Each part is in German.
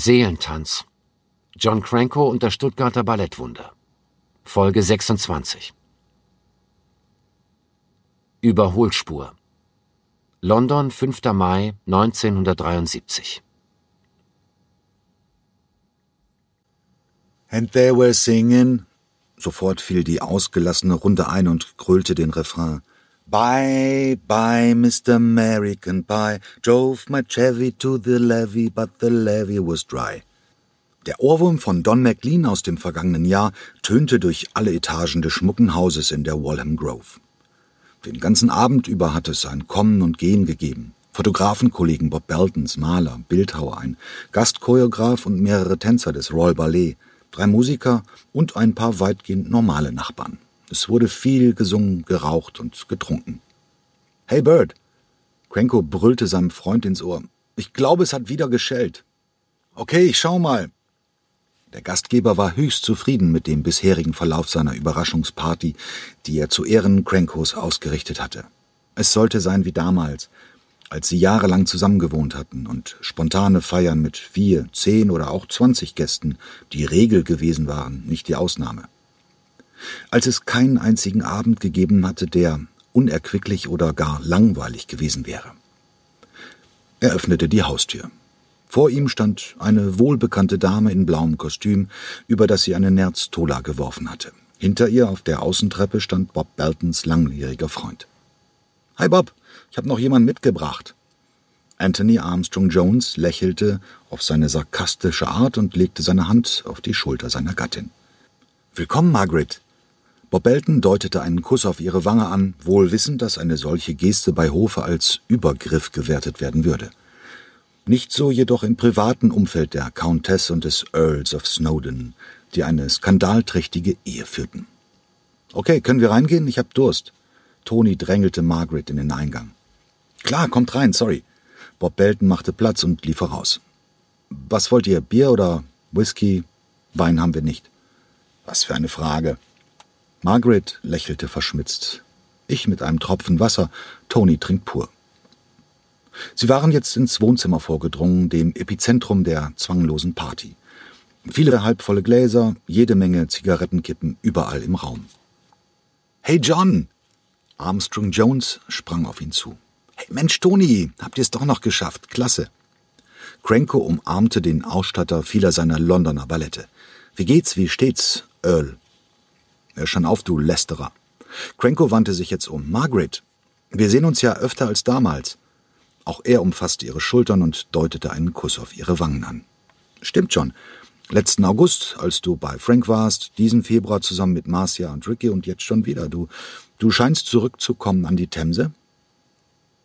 Seelentanz. John Cranko und das Stuttgarter Ballettwunder. Folge 26. Überholspur. London, 5. Mai 1973. And they were singing. Sofort fiel die ausgelassene Runde ein und grölte den Refrain. Bye, bye, Mr. American Pie. Drove my Chevy to the levee, but the levee was dry. Der Ohrwurm von Don McLean aus dem vergangenen Jahr tönte durch alle Etagen des schmucken Hauses in der Walham Grove. Den ganzen Abend über hatte es ein Kommen und Gehen gegeben. Fotografenkollegen Bob Beltons, Maler, Bildhauer, ein Gastchoreograf und mehrere Tänzer des Royal Ballet, drei Musiker und ein paar weitgehend normale Nachbarn. Es wurde viel gesungen, geraucht und getrunken. Hey Bird! Cranko brüllte seinem Freund ins Ohr. Ich glaube, es hat wieder geschellt. Okay, ich schau mal. Der Gastgeber war höchst zufrieden mit dem bisherigen Verlauf seiner Überraschungsparty, die er zu Ehren Crankos ausgerichtet hatte. Es sollte sein wie damals, als sie jahrelang zusammengewohnt hatten und spontane Feiern mit vier, zehn oder auch zwanzig Gästen die Regel gewesen waren, nicht die Ausnahme als es keinen einzigen Abend gegeben hatte, der unerquicklich oder gar langweilig gewesen wäre. Er öffnete die Haustür. Vor ihm stand eine wohlbekannte Dame in blauem Kostüm, über das sie eine Nerztola geworfen hatte. Hinter ihr auf der Außentreppe stand Bob Beltons langjähriger Freund. Hi Bob, ich habe noch jemanden mitgebracht. Anthony Armstrong Jones lächelte auf seine sarkastische Art und legte seine Hand auf die Schulter seiner Gattin. Willkommen, Margaret. Bob Belton deutete einen Kuss auf ihre Wange an, wohl wissend, dass eine solche Geste bei Hofe als Übergriff gewertet werden würde. Nicht so jedoch im privaten Umfeld der Countess und des Earls of Snowdon, die eine skandalträchtige Ehe führten. Okay, können wir reingehen? Ich hab Durst. Tony drängelte Margaret in den Eingang. Klar, kommt rein, sorry. Bob Belton machte Platz und lief voraus. Was wollt ihr? Bier oder Whisky? Wein haben wir nicht. Was für eine Frage. Margaret lächelte verschmitzt. Ich mit einem Tropfen Wasser, Tony trinkt pur. Sie waren jetzt ins Wohnzimmer vorgedrungen, dem Epizentrum der zwanglosen Party. Viele halbvolle Gläser, jede Menge Zigarettenkippen überall im Raum. Hey John! Armstrong Jones sprang auf ihn zu. Hey Mensch, Tony, habt ihr es doch noch geschafft. Klasse. Cranko umarmte den Ausstatter vieler seiner Londoner Ballette. Wie geht's, wie steht's, Earl? Hör schon auf, du Lästerer. Cranko wandte sich jetzt um. Margaret, wir sehen uns ja öfter als damals. Auch er umfasste ihre Schultern und deutete einen Kuss auf ihre Wangen an. Stimmt schon. Letzten August, als du bei Frank warst, diesen Februar zusammen mit Marcia und Ricky und jetzt schon wieder. Du, du scheinst zurückzukommen an die Themse?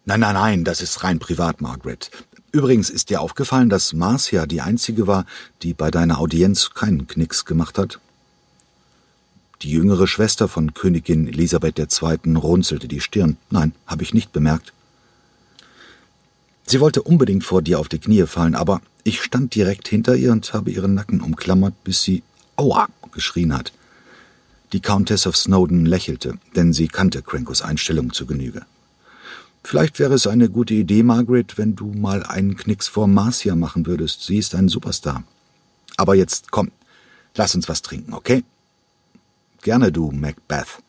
Nein, nein, nein, das ist rein privat, Margaret. Übrigens ist dir aufgefallen, dass Marcia die einzige war, die bei deiner Audienz keinen Knicks gemacht hat? Die jüngere Schwester von Königin Elisabeth II. runzelte die Stirn. Nein, habe ich nicht bemerkt. Sie wollte unbedingt vor dir auf die Knie fallen, aber ich stand direkt hinter ihr und habe ihren Nacken umklammert, bis sie Aua geschrien hat. Die Countess of Snowden lächelte, denn sie kannte Crankos Einstellung zu Genüge. Vielleicht wäre es eine gute Idee, Margaret, wenn du mal einen Knicks vor Marcia machen würdest. Sie ist ein Superstar. Aber jetzt komm, lass uns was trinken, okay? Gerne, du Macbeth.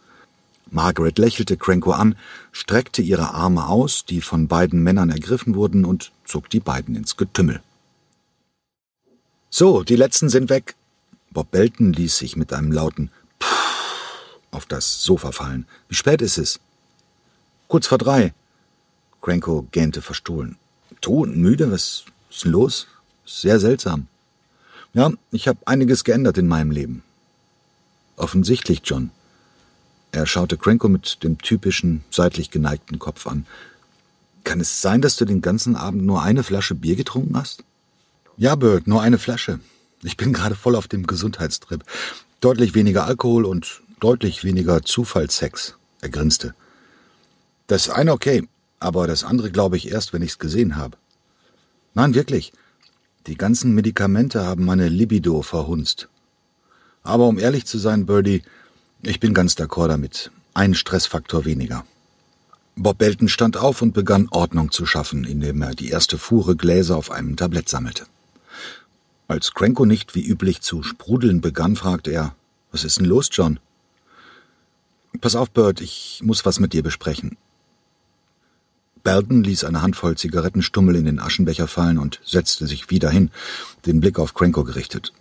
Margaret lächelte Cranko an, streckte ihre Arme aus, die von beiden Männern ergriffen wurden, und zog die beiden ins Getümmel. So, die letzten sind weg. Bob Belton ließ sich mit einem lauten Puh auf das Sofa fallen. Wie spät ist es? Kurz vor drei. Cranko gähnte verstohlen. Tot und müde? Was ist los? Sehr seltsam. Ja, ich habe einiges geändert in meinem Leben. Offensichtlich, John. Er schaute Cranko mit dem typischen, seitlich geneigten Kopf an. Kann es sein, dass du den ganzen Abend nur eine Flasche Bier getrunken hast? Ja, Bird, nur eine Flasche. Ich bin gerade voll auf dem Gesundheitstrip. Deutlich weniger Alkohol und deutlich weniger Zufallssex. Er grinste. Das eine okay, aber das andere glaube ich erst, wenn ich's gesehen habe. Nein, wirklich. Die ganzen Medikamente haben meine Libido verhunzt. Aber um ehrlich zu sein, Birdie, ich bin ganz d'accord damit. Ein Stressfaktor weniger. Bob Belton stand auf und begann Ordnung zu schaffen, indem er die erste Fuhre Gläser auf einem Tablett sammelte. Als Cranko nicht wie üblich zu sprudeln begann, fragte er, was ist denn los, John? Pass auf, Bert, ich muss was mit dir besprechen. Belden ließ eine Handvoll Zigarettenstummel in den Aschenbecher fallen und setzte sich wieder hin, den Blick auf Cranko gerichtet.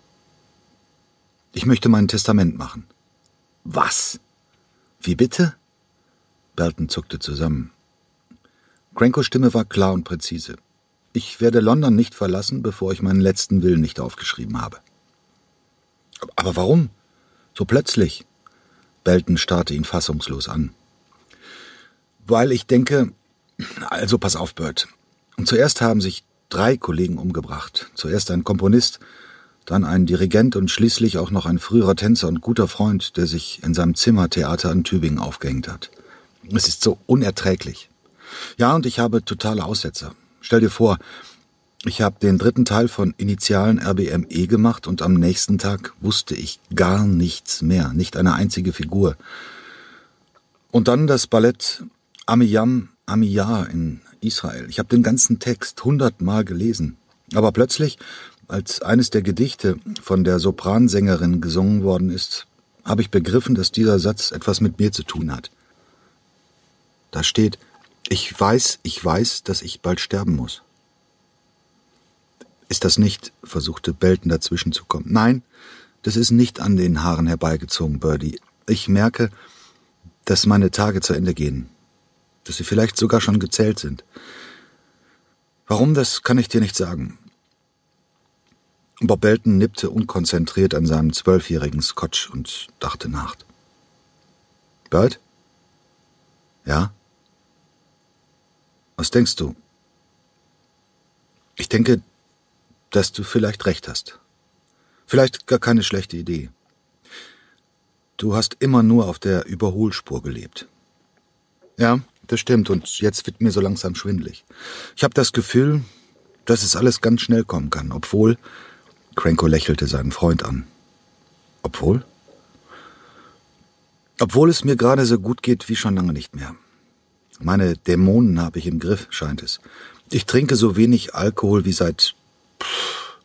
Ich möchte mein Testament machen. Was? Wie bitte? Belton zuckte zusammen. Crankos Stimme war klar und präzise. Ich werde London nicht verlassen, bevor ich meinen letzten Willen nicht aufgeschrieben habe. Aber warum? So plötzlich? Belton starrte ihn fassungslos an. Weil ich denke, also pass auf, Bert. Und zuerst haben sich drei Kollegen umgebracht. Zuerst ein Komponist, dann ein Dirigent und schließlich auch noch ein früherer Tänzer und guter Freund, der sich in seinem Zimmertheater in Tübingen aufgehängt hat. Es ist so unerträglich. Ja, und ich habe totale Aussetzer. Stell dir vor, ich habe den dritten Teil von Initialen RBME gemacht und am nächsten Tag wusste ich gar nichts mehr, nicht eine einzige Figur. Und dann das Ballett Amiyam Amiyah in Israel. Ich habe den ganzen Text hundertmal gelesen. Aber plötzlich, als eines der Gedichte von der Sopransängerin gesungen worden ist, habe ich begriffen, dass dieser Satz etwas mit mir zu tun hat. Da steht, ich weiß, ich weiß, dass ich bald sterben muss. Ist das nicht, versuchte Belton dazwischen zu kommen. Nein, das ist nicht an den Haaren herbeigezogen, Birdie. Ich merke, dass meine Tage zu Ende gehen. Dass sie vielleicht sogar schon gezählt sind. Warum, das kann ich dir nicht sagen. Bob Belton nippte unkonzentriert an seinem zwölfjährigen Scotch und dachte nach. Bird? Ja? Was denkst du? Ich denke, dass du vielleicht recht hast. Vielleicht gar keine schlechte Idee. Du hast immer nur auf der Überholspur gelebt. Ja, das stimmt, und jetzt wird mir so langsam schwindlig. Ich habe das Gefühl, dass es alles ganz schnell kommen kann, obwohl. Cranko lächelte seinen Freund an. Obwohl? Obwohl es mir gerade so gut geht wie schon lange nicht mehr. Meine Dämonen habe ich im Griff, scheint es. Ich trinke so wenig Alkohol wie seit pff,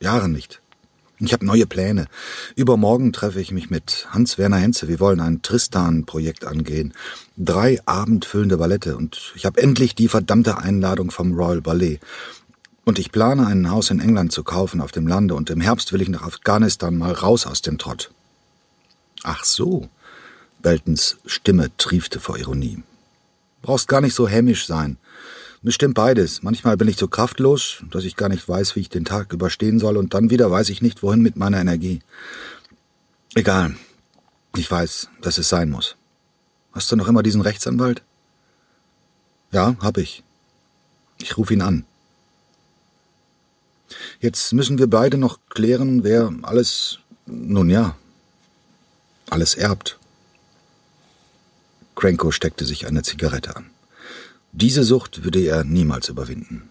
Jahren nicht. Ich habe neue Pläne. Übermorgen treffe ich mich mit Hans-Werner Henze. Wir wollen ein Tristan-Projekt angehen. Drei abendfüllende Ballette und ich habe endlich die verdammte Einladung vom Royal Ballet. Und ich plane, ein Haus in England zu kaufen auf dem Lande und im Herbst will ich nach Afghanistan mal raus aus dem Trott. Ach so. Beltons Stimme triefte vor Ironie. Brauchst gar nicht so hämisch sein. Es stimmt beides. Manchmal bin ich so kraftlos, dass ich gar nicht weiß, wie ich den Tag überstehen soll, und dann wieder weiß ich nicht, wohin mit meiner Energie. Egal. Ich weiß, dass es sein muss. Hast du noch immer diesen Rechtsanwalt? Ja, hab ich. Ich rufe ihn an. Jetzt müssen wir beide noch klären, wer alles, nun ja, alles erbt. Cranko steckte sich eine Zigarette an. Diese Sucht würde er niemals überwinden.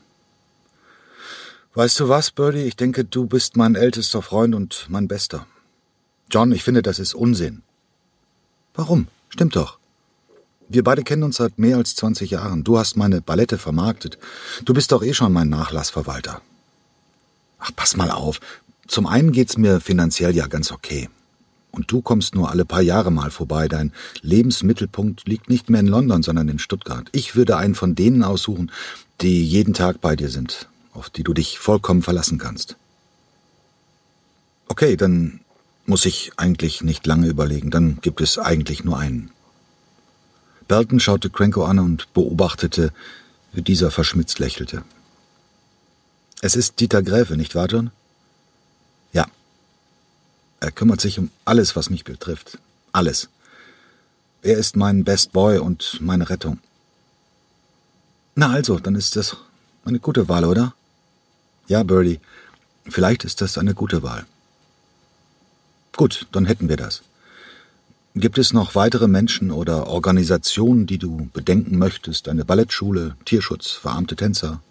Weißt du was, Birdie? Ich denke, du bist mein ältester Freund und mein bester. John, ich finde, das ist Unsinn. Warum? Stimmt doch. Wir beide kennen uns seit mehr als 20 Jahren. Du hast meine Ballette vermarktet. Du bist doch eh schon mein Nachlassverwalter. Ach, pass mal auf. Zum einen geht's mir finanziell ja ganz okay. Und du kommst nur alle paar Jahre mal vorbei. Dein Lebensmittelpunkt liegt nicht mehr in London, sondern in Stuttgart. Ich würde einen von denen aussuchen, die jeden Tag bei dir sind, auf die du dich vollkommen verlassen kannst. Okay, dann muss ich eigentlich nicht lange überlegen. Dann gibt es eigentlich nur einen. Belton schaute Cranko an und beobachtete, wie dieser verschmitzt lächelte. Es ist Dieter Gräfe, nicht wahr, John? Ja, er kümmert sich um alles, was mich betrifft. Alles. Er ist mein Best Boy und meine Rettung. Na also, dann ist das eine gute Wahl, oder? Ja, Birdie, vielleicht ist das eine gute Wahl. Gut, dann hätten wir das. Gibt es noch weitere Menschen oder Organisationen, die du bedenken möchtest? Eine Ballettschule, Tierschutz, verarmte Tänzer?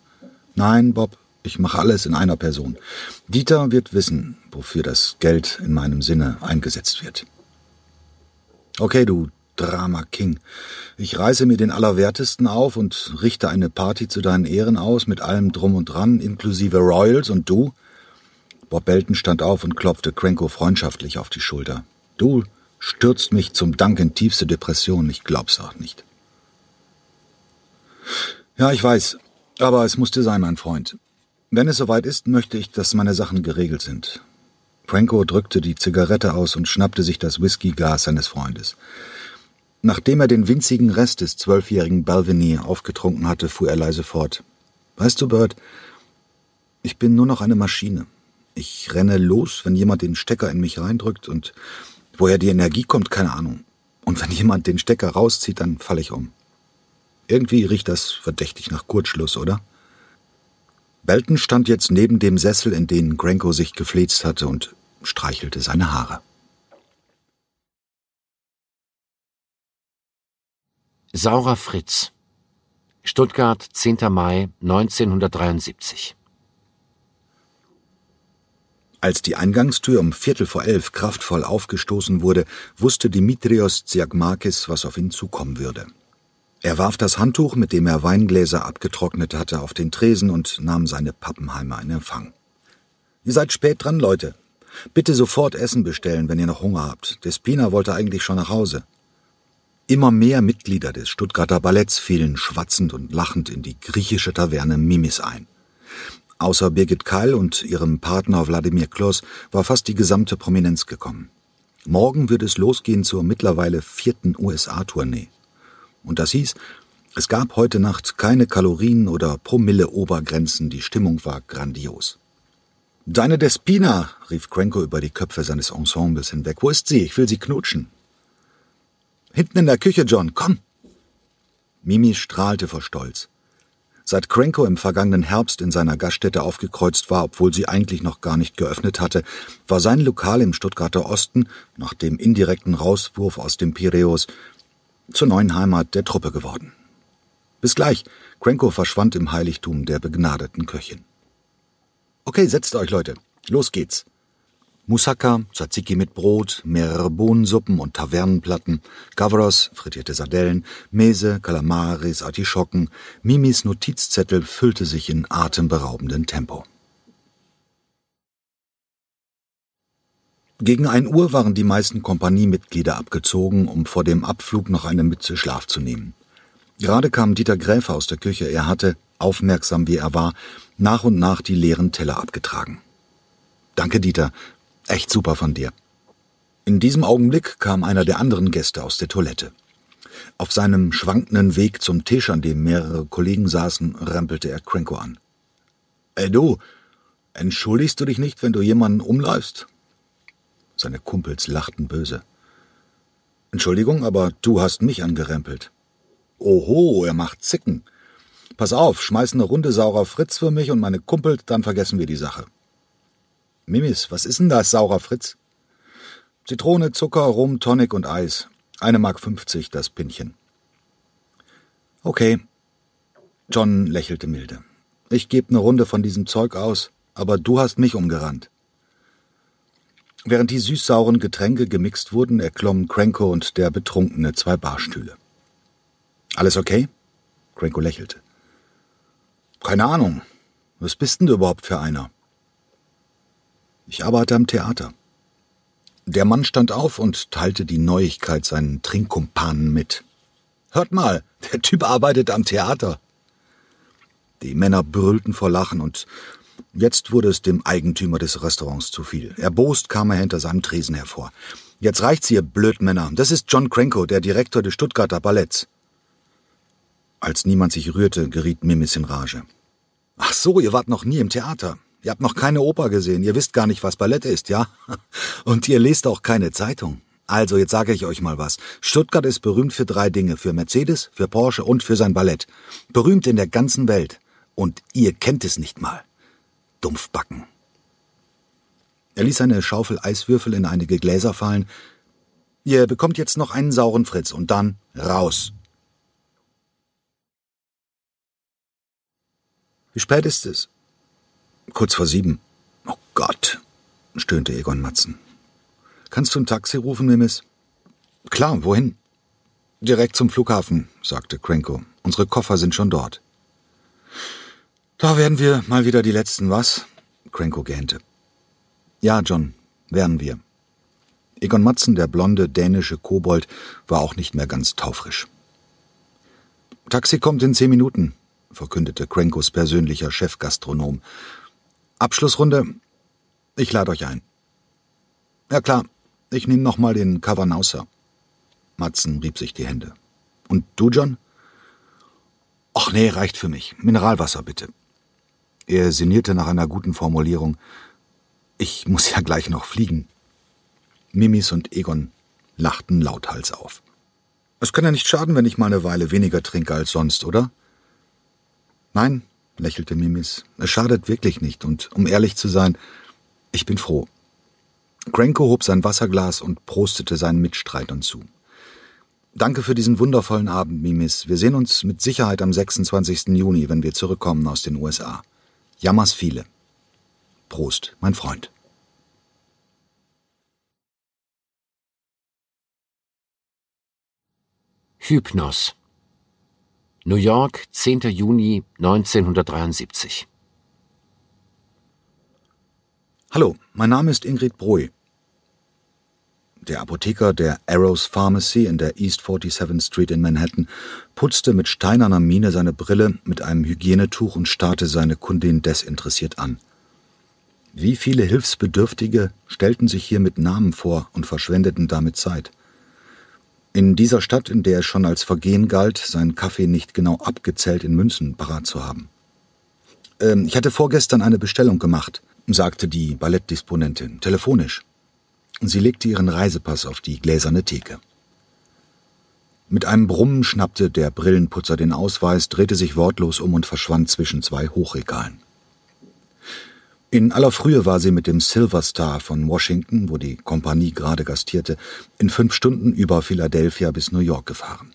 Nein, Bob, ich mache alles in einer Person. Dieter wird wissen, wofür das Geld in meinem Sinne eingesetzt wird. Okay, du Drama King. Ich reiße mir den Allerwertesten auf und richte eine Party zu deinen Ehren aus mit allem drum und dran, inklusive Royals und du? Bob Belton stand auf und klopfte Cranko freundschaftlich auf die Schulter. Du stürzt mich zum Dank in tiefste Depression, ich glaub's auch nicht. Ja, ich weiß, aber es musste sein, mein Freund. Wenn es soweit ist, möchte ich, dass meine Sachen geregelt sind. Franco drückte die Zigarette aus und schnappte sich das Whisky-Gas seines Freundes. Nachdem er den winzigen Rest des zwölfjährigen Balvenie aufgetrunken hatte, fuhr er leise fort. Weißt du, Bert, ich bin nur noch eine Maschine. Ich renne los, wenn jemand den Stecker in mich reindrückt und woher die Energie kommt, keine Ahnung. Und wenn jemand den Stecker rauszieht, dann falle ich um. Irgendwie riecht das verdächtig nach Kurzschluss, oder? Belton stand jetzt neben dem Sessel, in den Granko sich gefläzt hatte, und streichelte seine Haare. Saurer Fritz Stuttgart, 10. Mai 1973 Als die Eingangstür um Viertel vor elf kraftvoll aufgestoßen wurde, wusste Dimitrios Tsiagmakis, was auf ihn zukommen würde. Er warf das Handtuch, mit dem er Weingläser abgetrocknet hatte, auf den Tresen und nahm seine Pappenheimer in Empfang. Ihr seid spät dran, Leute. Bitte sofort Essen bestellen, wenn ihr noch Hunger habt. Despina wollte eigentlich schon nach Hause. Immer mehr Mitglieder des Stuttgarter Balletts fielen schwatzend und lachend in die griechische Taverne Mimis ein. Außer Birgit Keil und ihrem Partner Wladimir Kloss war fast die gesamte Prominenz gekommen. Morgen würde es losgehen zur mittlerweile vierten USA-Tournee. Und das hieß, es gab heute Nacht keine Kalorien oder Promille-Obergrenzen, die Stimmung war grandios. Deine Despina, rief Cranko über die Köpfe seines Ensembles hinweg. Wo ist sie? Ich will sie knutschen. Hinten in der Küche, John, komm! Mimi strahlte vor Stolz. Seit Cranko im vergangenen Herbst in seiner Gaststätte aufgekreuzt war, obwohl sie eigentlich noch gar nicht geöffnet hatte, war sein Lokal im Stuttgarter Osten, nach dem indirekten Rauswurf aus dem Piräus, zur neuen Heimat der Truppe geworden. Bis gleich. Cranko verschwand im Heiligtum der begnadeten Köchin. Okay, setzt euch, Leute. Los geht's. Moussaka, Tzatziki mit Brot, mehrere Bohnensuppen und Tavernenplatten, Gavros, frittierte Sardellen, Mese, Kalamaris, Artischocken, Mimis Notizzettel füllte sich in atemberaubendem Tempo. Gegen ein Uhr waren die meisten Kompaniemitglieder abgezogen, um vor dem Abflug noch eine Mütze Schlaf zu nehmen. Gerade kam Dieter Gräfe aus der Küche. Er hatte, aufmerksam wie er war, nach und nach die leeren Teller abgetragen. Danke, Dieter. Echt super von dir. In diesem Augenblick kam einer der anderen Gäste aus der Toilette. Auf seinem schwankenden Weg zum Tisch, an dem mehrere Kollegen saßen, rempelte er Cranko an. Ey du, entschuldigst du dich nicht, wenn du jemanden umläufst? Seine Kumpels lachten böse. Entschuldigung, aber du hast mich angerempelt. Oho, er macht Zicken. Pass auf, schmeiß eine Runde saurer Fritz für mich und meine Kumpel, dann vergessen wir die Sache. Mimis, was ist denn das, saurer Fritz? Zitrone, Zucker, Rum, Tonic und Eis. Eine Mark fünfzig, das Pinchen. Okay. John lächelte milde. Ich geb ne Runde von diesem Zeug aus, aber du hast mich umgerannt. Während die süß-sauren Getränke gemixt wurden, erklommen Cranko und der Betrunkene zwei Barstühle. Alles okay? Cranko lächelte. Keine Ahnung. Was bist denn du überhaupt für einer? Ich arbeite am Theater. Der Mann stand auf und teilte die Neuigkeit seinen Trinkkumpanen mit. Hört mal, der Typ arbeitet am Theater. Die Männer brüllten vor Lachen und Jetzt wurde es dem Eigentümer des Restaurants zu viel. Erbost kam er hinter seinem Tresen hervor. Jetzt reicht's hier, Blödmänner. Das ist John Cranko, der Direktor des Stuttgarter Balletts. Als niemand sich rührte, geriet Mimis in Rage. Ach so, ihr wart noch nie im Theater. Ihr habt noch keine Oper gesehen. Ihr wisst gar nicht, was Ballett ist, ja? Und ihr lest auch keine Zeitung. Also, jetzt sage ich euch mal was. Stuttgart ist berühmt für drei Dinge. Für Mercedes, für Porsche und für sein Ballett. Berühmt in der ganzen Welt. Und ihr kennt es nicht mal. Dumpfbacken. Er ließ eine Schaufel Eiswürfel in einige Gläser fallen. Ihr bekommt jetzt noch einen sauren Fritz und dann raus. Wie spät ist es? Kurz vor sieben. Oh Gott, stöhnte Egon Matzen. Kannst du ein Taxi rufen, Mimis? Klar, wohin? Direkt zum Flughafen, sagte Cranko. Unsere Koffer sind schon dort. Da werden wir mal wieder die Letzten, was? Cranko gähnte. Ja, John, wären wir. Egon Matzen, der blonde dänische Kobold, war auch nicht mehr ganz taufrisch. Taxi kommt in zehn Minuten, verkündete Krenkos persönlicher Chefgastronom. Abschlussrunde. Ich lade euch ein. Ja klar, ich nehme noch mal den Cavernauser. Matzen rieb sich die Hände. Und du, John? Ach nee, reicht für mich. Mineralwasser bitte. Er sinnierte nach einer guten Formulierung. Ich muss ja gleich noch fliegen. Mimis und Egon lachten lauthals auf. Es kann ja nicht schaden, wenn ich mal eine Weile weniger trinke als sonst, oder? Nein, lächelte Mimis. Es schadet wirklich nicht, und um ehrlich zu sein, ich bin froh. Cranko hob sein Wasserglas und prostete seinen Mitstreitern zu. Danke für diesen wundervollen Abend, Mimis. Wir sehen uns mit Sicherheit am 26. Juni, wenn wir zurückkommen aus den USA. Jammers viele. Prost, mein Freund. Hypnos New York, 10. Juni 1973 Hallo, mein Name ist Ingrid Broy. Der Apotheker der Arrows Pharmacy in der East 47th Street in Manhattan putzte mit steinerner Miene seine Brille mit einem Hygienetuch und starrte seine Kundin desinteressiert an. Wie viele Hilfsbedürftige stellten sich hier mit Namen vor und verschwendeten damit Zeit. In dieser Stadt, in der es schon als Vergehen galt, seinen Kaffee nicht genau abgezählt in Münzen parat zu haben. Ähm, ich hatte vorgestern eine Bestellung gemacht, sagte die Ballettdisponentin, telefonisch. Sie legte ihren Reisepass auf die gläserne Theke. Mit einem Brummen schnappte der Brillenputzer den Ausweis, drehte sich wortlos um und verschwand zwischen zwei Hochregalen. In aller Frühe war sie mit dem Silver Star von Washington, wo die Kompanie gerade gastierte, in fünf Stunden über Philadelphia bis New York gefahren.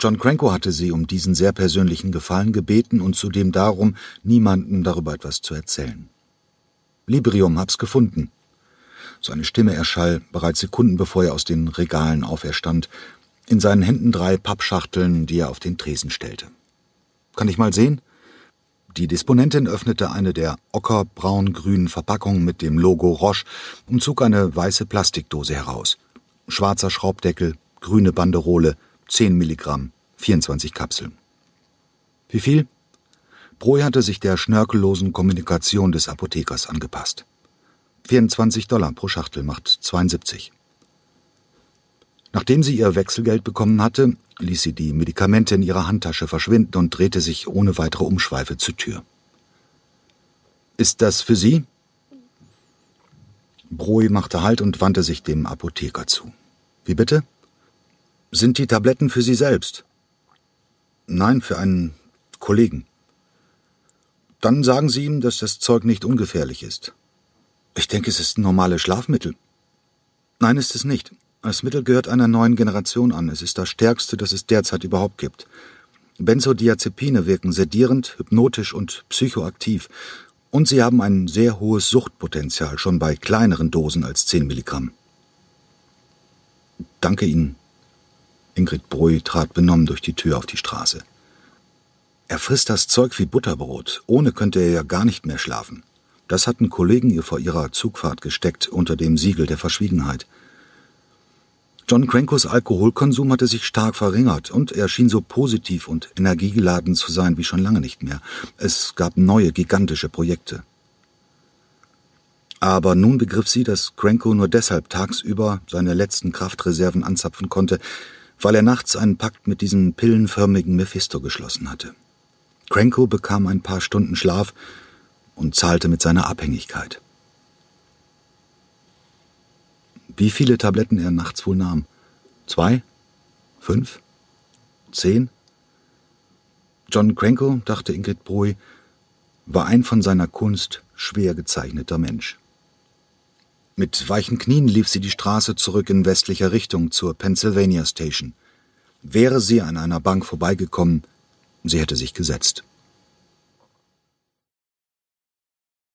John Cranko hatte sie um diesen sehr persönlichen Gefallen gebeten und zudem darum, niemandem darüber etwas zu erzählen. Librium hab's gefunden. Seine Stimme erschall, bereits Sekunden bevor er aus den Regalen auferstand, in seinen Händen drei Pappschachteln, die er auf den Tresen stellte. Kann ich mal sehen? Die Disponentin öffnete eine der ockerbraun-grünen Verpackungen mit dem Logo Roche und zog eine weiße Plastikdose heraus. Schwarzer Schraubdeckel, grüne Banderole, 10 Milligramm, 24 Kapseln. Wie viel? Broy hatte sich der schnörkellosen Kommunikation des Apothekers angepasst. 24 Dollar pro Schachtel macht 72. Nachdem sie ihr Wechselgeld bekommen hatte, ließ sie die Medikamente in ihrer Handtasche verschwinden und drehte sich ohne weitere Umschweife zur Tür. Ist das für Sie? Broy machte Halt und wandte sich dem Apotheker zu. Wie bitte? Sind die Tabletten für Sie selbst? Nein, für einen Kollegen. Dann sagen Sie ihm, dass das Zeug nicht ungefährlich ist. Ich denke, es ist ein normales Schlafmittel. Nein, ist es nicht. Das Mittel gehört einer neuen Generation an. Es ist das stärkste, das es derzeit überhaupt gibt. Benzodiazepine wirken sedierend, hypnotisch und psychoaktiv. Und sie haben ein sehr hohes Suchtpotenzial, schon bei kleineren Dosen als 10 Milligramm. Danke Ihnen. Ingrid Brui trat benommen durch die Tür auf die Straße. Er frisst das Zeug wie Butterbrot. Ohne könnte er ja gar nicht mehr schlafen. Das hatten Kollegen ihr vor ihrer Zugfahrt gesteckt unter dem Siegel der Verschwiegenheit. John Crankos Alkoholkonsum hatte sich stark verringert und er schien so positiv und energiegeladen zu sein wie schon lange nicht mehr. Es gab neue, gigantische Projekte. Aber nun begriff sie, dass Cranko nur deshalb tagsüber seine letzten Kraftreserven anzapfen konnte, weil er nachts einen Pakt mit diesem pillenförmigen Mephisto geschlossen hatte. Cranko bekam ein paar Stunden Schlaf und zahlte mit seiner Abhängigkeit wie viele Tabletten er nachts wohl nahm. Zwei? Fünf? Zehn? John Cranko, dachte Ingrid Broy, war ein von seiner Kunst schwer gezeichneter Mensch. Mit weichen Knien lief sie die Straße zurück in westlicher Richtung zur Pennsylvania Station. Wäre sie an einer Bank vorbeigekommen, sie hätte sich gesetzt.